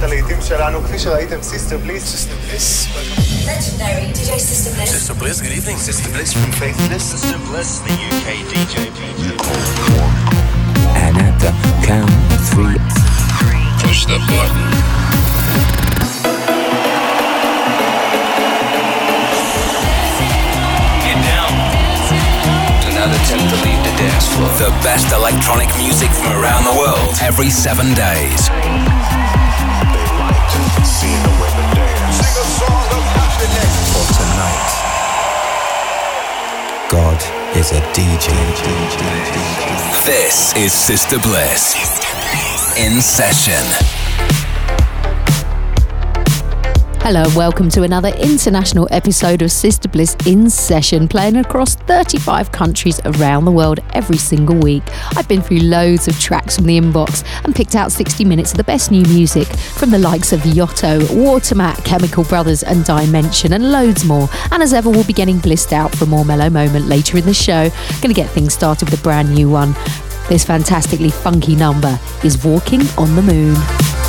להקת הלהיטים שלנו, כפי שראיתם, סיסטר בליס. סיסטר בליס. Legendary DJ Sister Bliss. Sister Bliss, good evening. Sister Bliss from Faithless. Sister Bliss, the UK DJ. And at the count of three, push the button. Get down. Do not attempt to leave the dance floor. The best electronic music from around the world every seven days. This is Sister Bliss. In session. Hello and welcome to another international episode of Sister Bliss in session, playing across 35 countries around the world every single week. I've been through loads of tracks from the inbox and picked out 60 minutes of the best new music from the likes of Yotto, Watermat, Chemical Brothers, and Dimension, and loads more. And as ever, we'll be getting blissed out for more mellow moment later in the show. To get things started with a brand new one. This fantastically funky number is Walking on the Moon.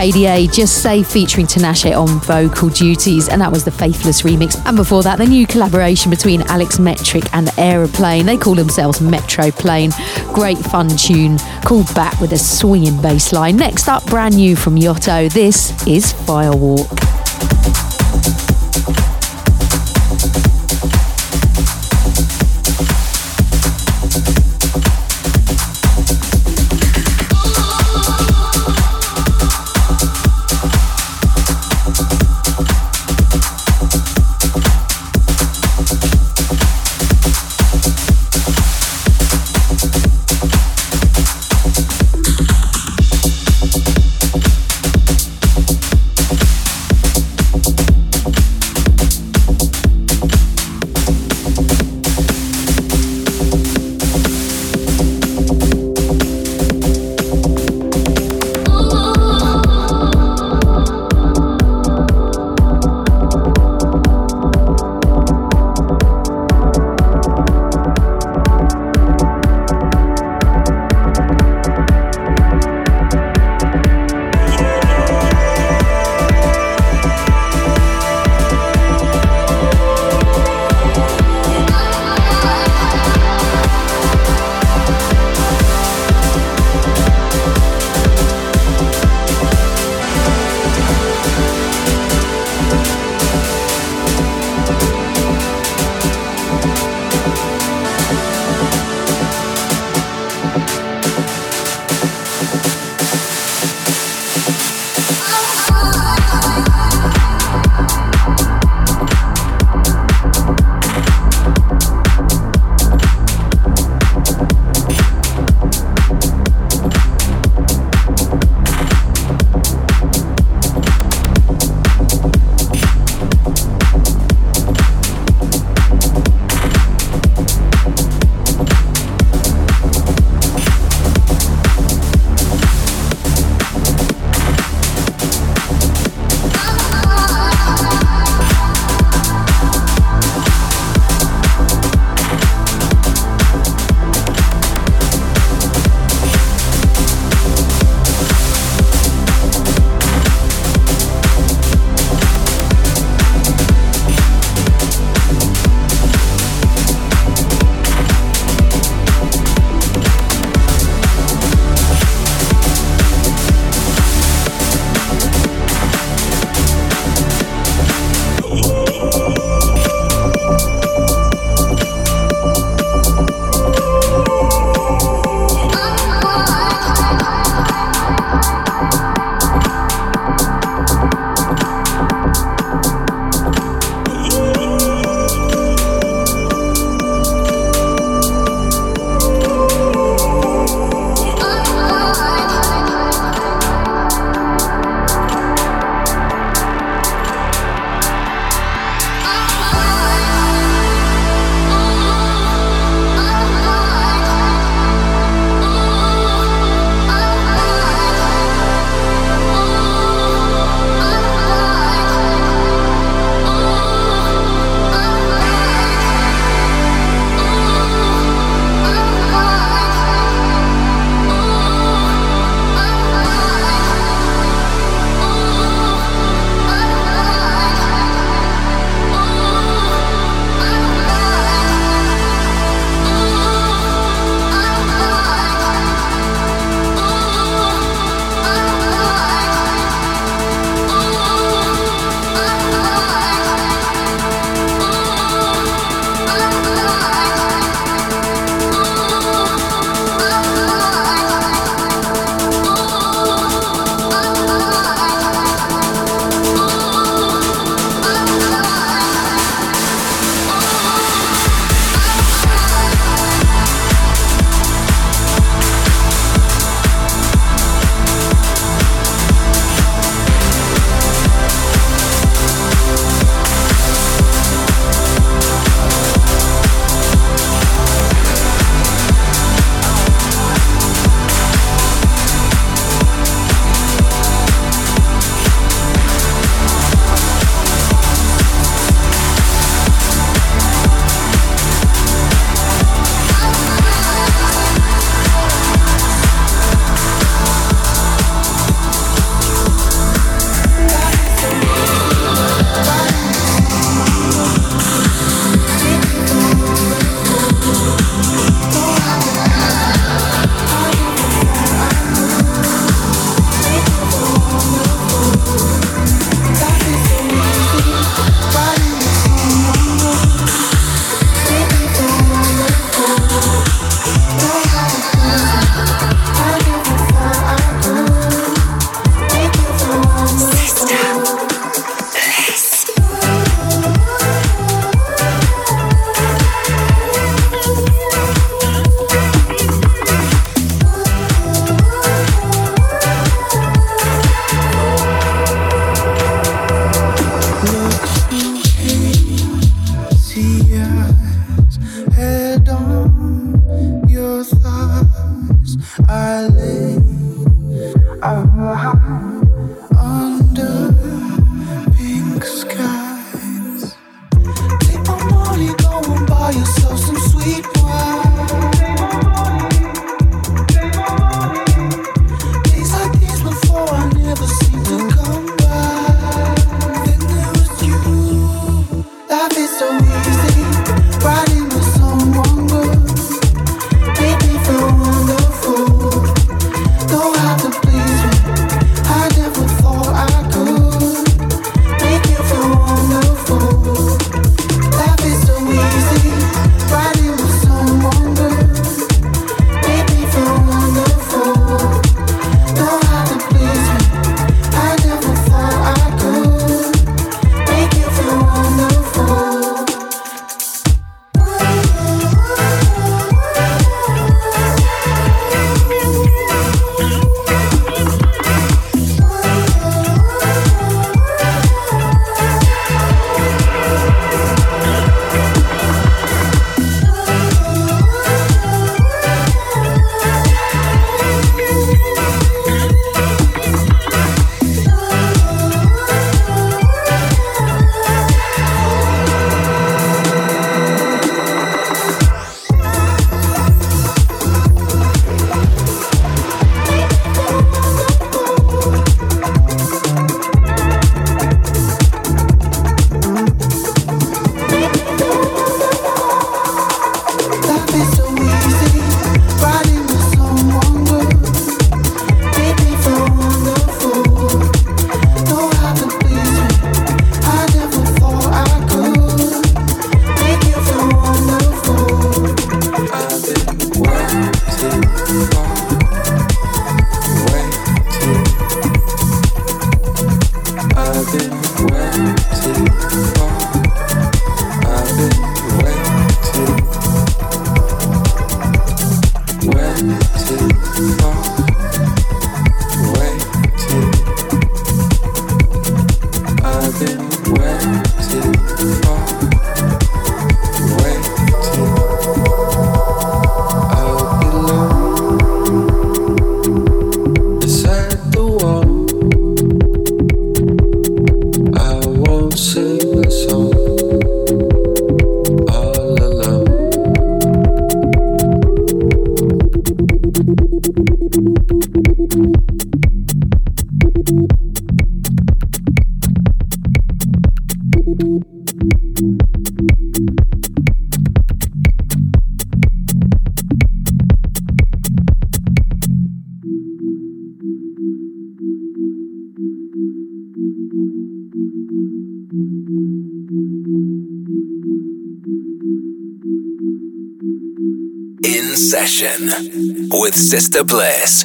KDA, Just Say featuring Tinashe on vocal duties, and that was the Faithless remix. And before that, the new collaboration between Alex Metric and Aeroplane. They call themselves Metroplane. Great fun tune called Back with a swinging bass line. Next up, brand new from Yotto, this is Firewalk.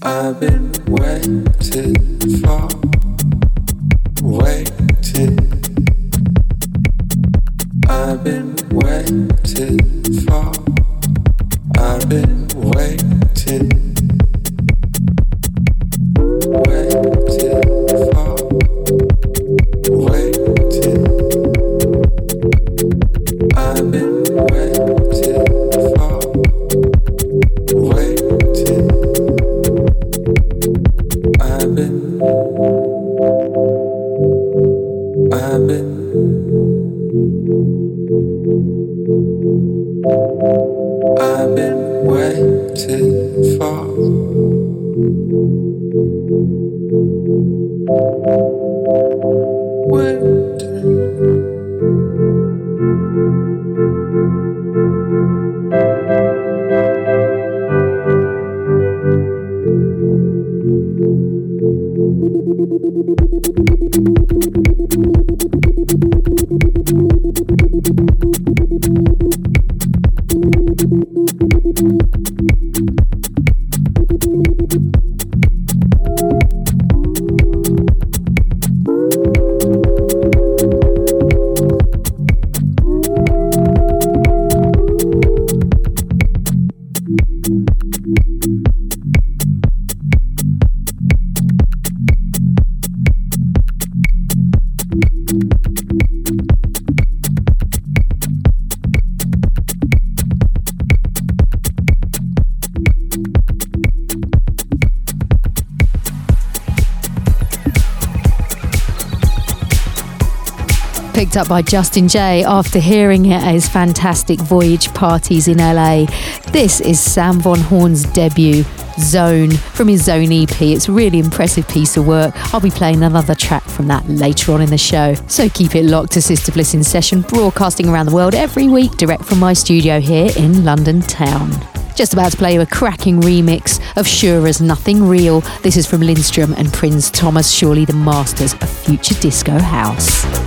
I've been picked up by Justin Jay after hearing it at his fantastic voyage parties in LA. This is Sam Von Horn's debut, Zone, from his Zone EP. It's a really impressive piece of work. I'll be playing another track from that later on in the show. So keep it locked to Sister Bliss in Session, broadcasting around the world every week direct from my studio here in London town. Just about to play you a cracking remix of Sure as Nothing Real. This is from Lindstrom and Prins Thomas, surely the masters of future disco house.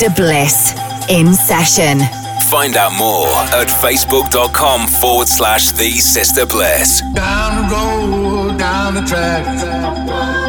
Sister Bliss in session. Find out more at facebook.com forward slash the Sister Bliss. Down the road, down the track.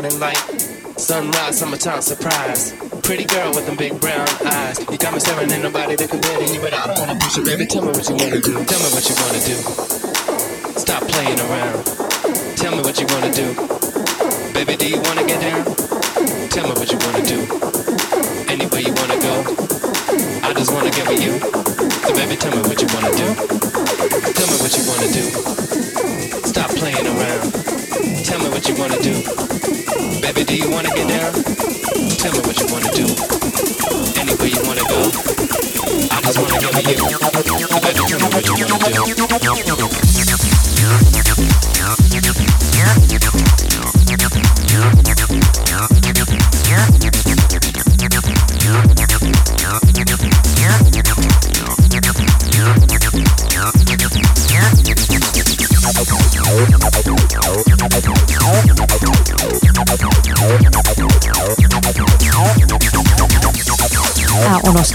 Morning light. Sunrise, summertime surprise. Pretty girl with them big brown eyes. You got me staring at nobody that compare to you, but I don't wanna push it, baby. Tell me what you wanna do. Tell me what you wanna do. Stop playing around. Tell me what you wanna do. Baby, do you wanna get down? Tell me what you wanna do. Anywhere you wanna go. I just wanna get with you. So baby, tell me what you wanna do. Tell me what you wanna do. Stop playing around. Tell me what you wanna do. Baby, do you wanna get down? Tell me what you wanna do. Anywhere you wanna go. I just wanna get with you. Baby, tell me what you Out on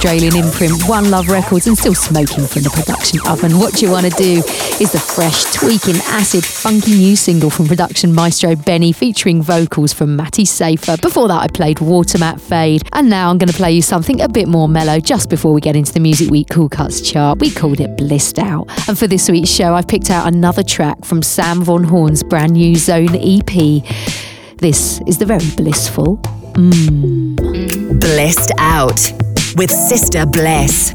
Australian imprint, One Love Records, and still smoking from the production oven. What You Wanna Do is the fresh, tweaking, acid, funky new single from production maestro Benny featuring vocals from Matty Safer. Before that, I played Watermat Fade, and now I'm going to play you something a bit more mellow just before we get into the Music Week Cool Cuts chart. We called it Blissed Out. And for this week's show, I've picked out another track from Sam Von Horn's brand new Zone EP. This is the very blissful. Mmm. Blissed Out with Sister Bliss.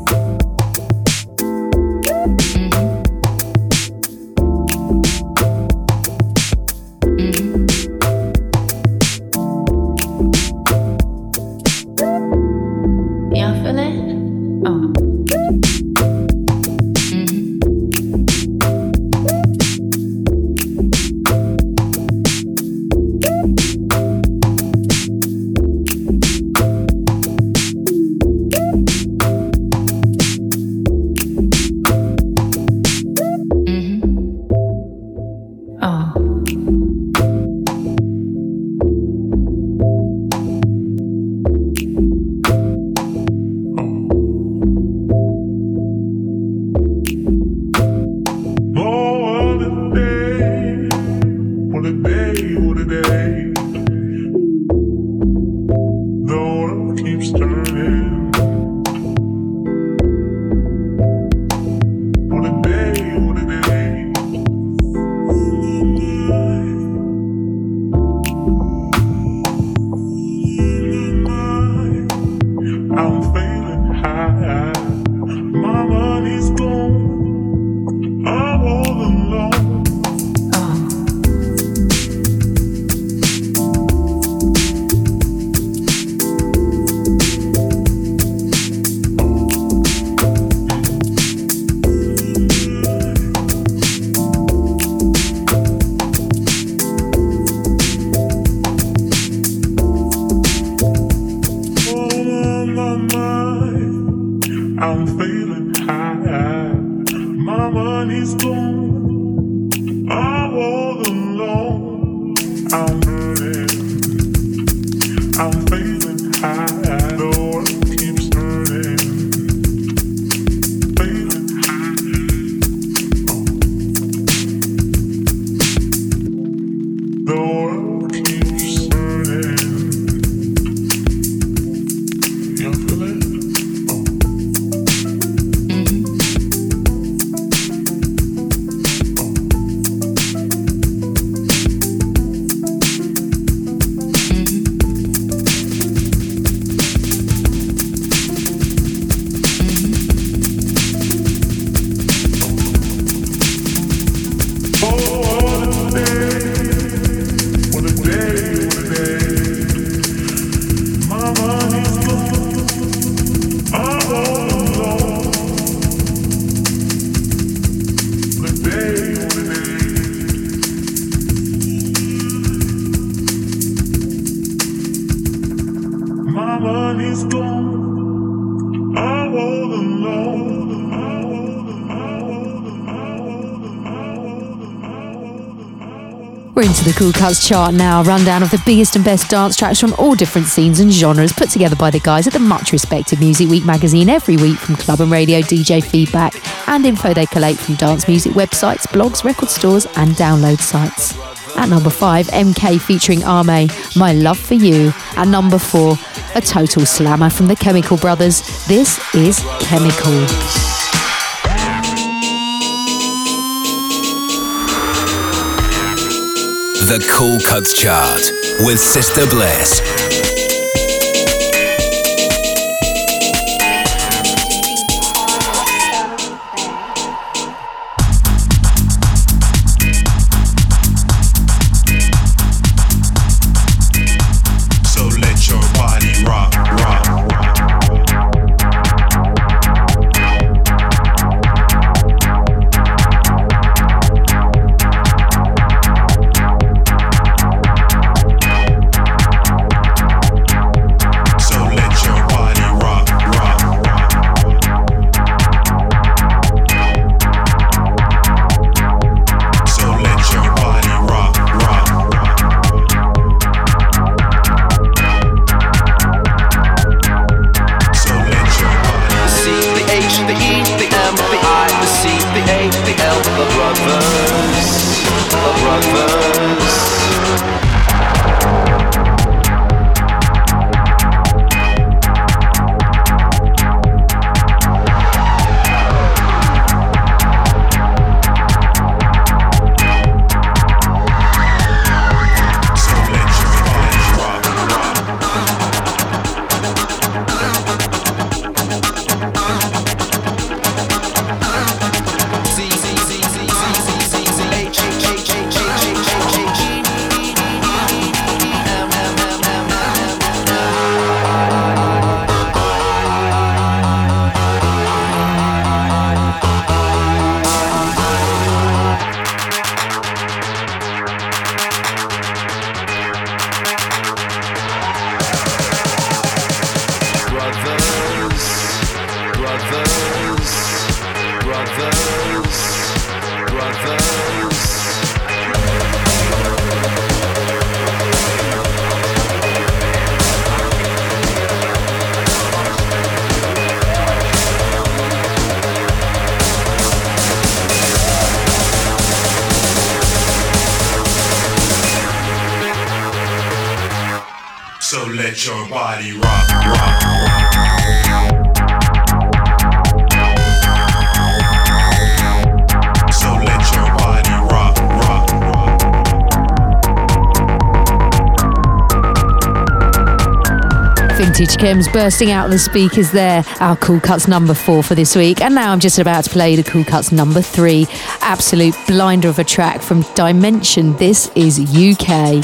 Cool Cuts chart now. Rundown of the biggest and best dance tracks from all different scenes and genres put together by the guys at the much respected Music Week magazine every week from club and radio DJ feedback and info they collate from dance music websites, blogs, record stores, and download sites. At number five, MK featuring Arme, My Love for You. At number four, a total slammer from the Chemical Brothers. This is Chemical. The Cool Cuts Chart with Sister Bliss. Chems bursting out of the speakers there. Our Cool Cuts number four for this week. And now I'm just about to play the Cool Cuts number three. Absolute blinder of a track from Dimension. This is UK.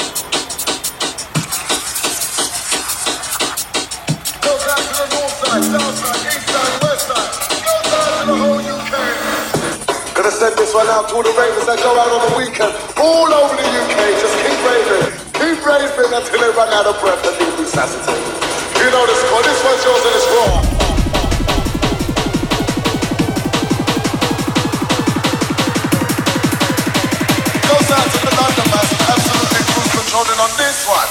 Gonna send this one out to all the ravers that go out on the weekend, all over the UK. Just keep raving, keep raving until they run out of breath and leave resuscitate. You know the score. This one's yours and it's raw. Absolutely controlling on this one.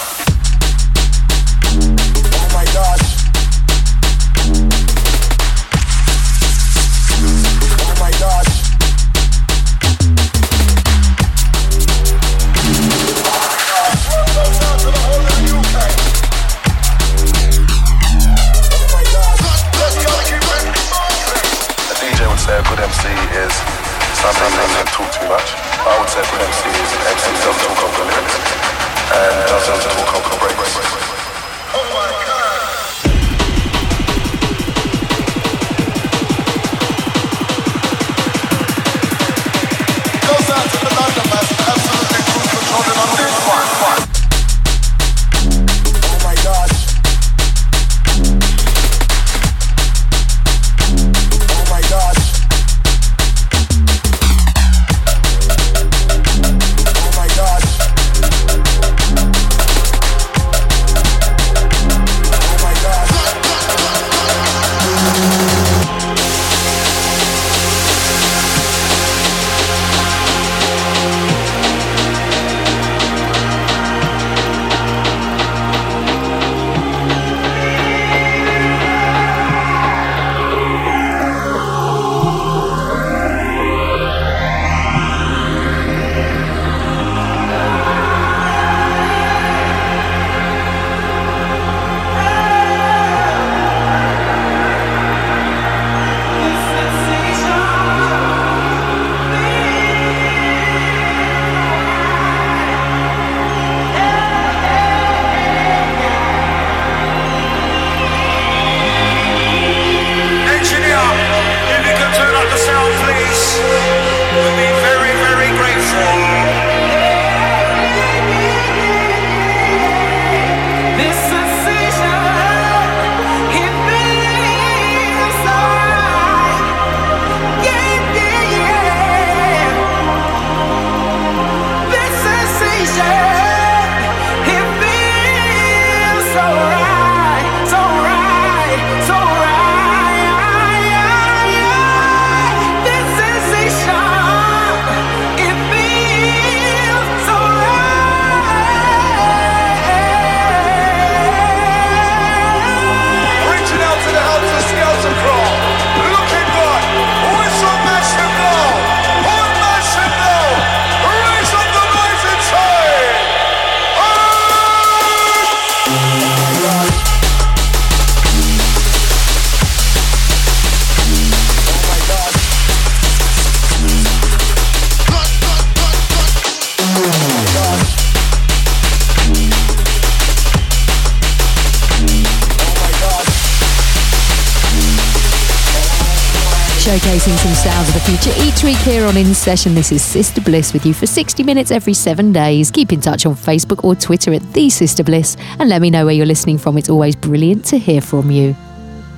Showcasing some sounds of the future each week here on In Session. This is Sister Bliss with you for 60 minutes every seven days. Keep in touch on Facebook or Twitter at The Sister Bliss and let me know where you're listening from. It's always brilliant to hear from you.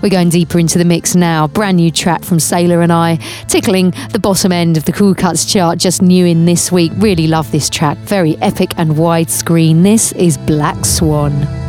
We're going deeper into the mix now. Brand new track from Sailor and I, tickling the bottom end of the Cool Cuts chart, just new in this week. Really love this track. Very epic and widescreen. This is Black Swan.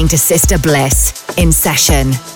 Listening to Sister Bliss in session.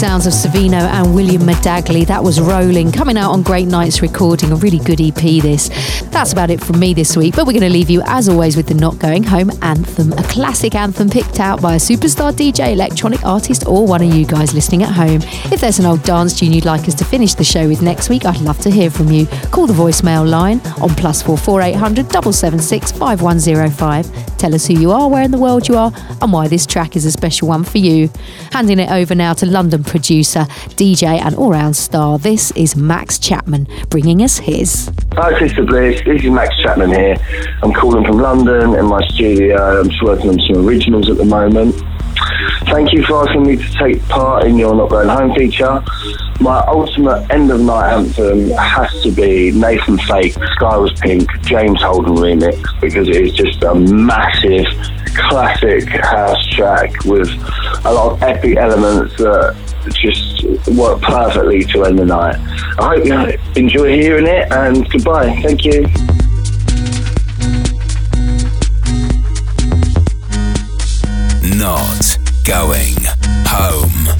Exa sounds of Savino and William Medagley. That was Rolling, coming out on Great Nights Recording, a really good EP this. That's about it from me this week, but we're going to leave you, as always, with the Not Going Home anthem, a classic anthem picked out by a superstar DJ, electronic artist, or one of you guys listening at home. If there's an old dance tune you'd like us to finish the show with next week, I'd love to hear from you. Call the voicemail line on plus four four eight hundred double seven six five one zero five. Tell us who you are, where in the world you are, and why this track is a special one for you. Handing it over now to London producer, DJ, and all round star. This is Max Chapman bringing us his. Hi, Sister Bliss. This is Max Chapman here. I'm calling from London in my studio. I'm just working on some originals at the moment. Thank you for asking me to take part in your Not Going Home feature. my ultimate end of night anthem has to be Nathan Fake, Sky Was Pink, James Holden remix, because it is just a massive classic house track with a lot of epic elements that just work perfectly to end the night. I hope you enjoy hearing it and goodbye. Thank you. Going home.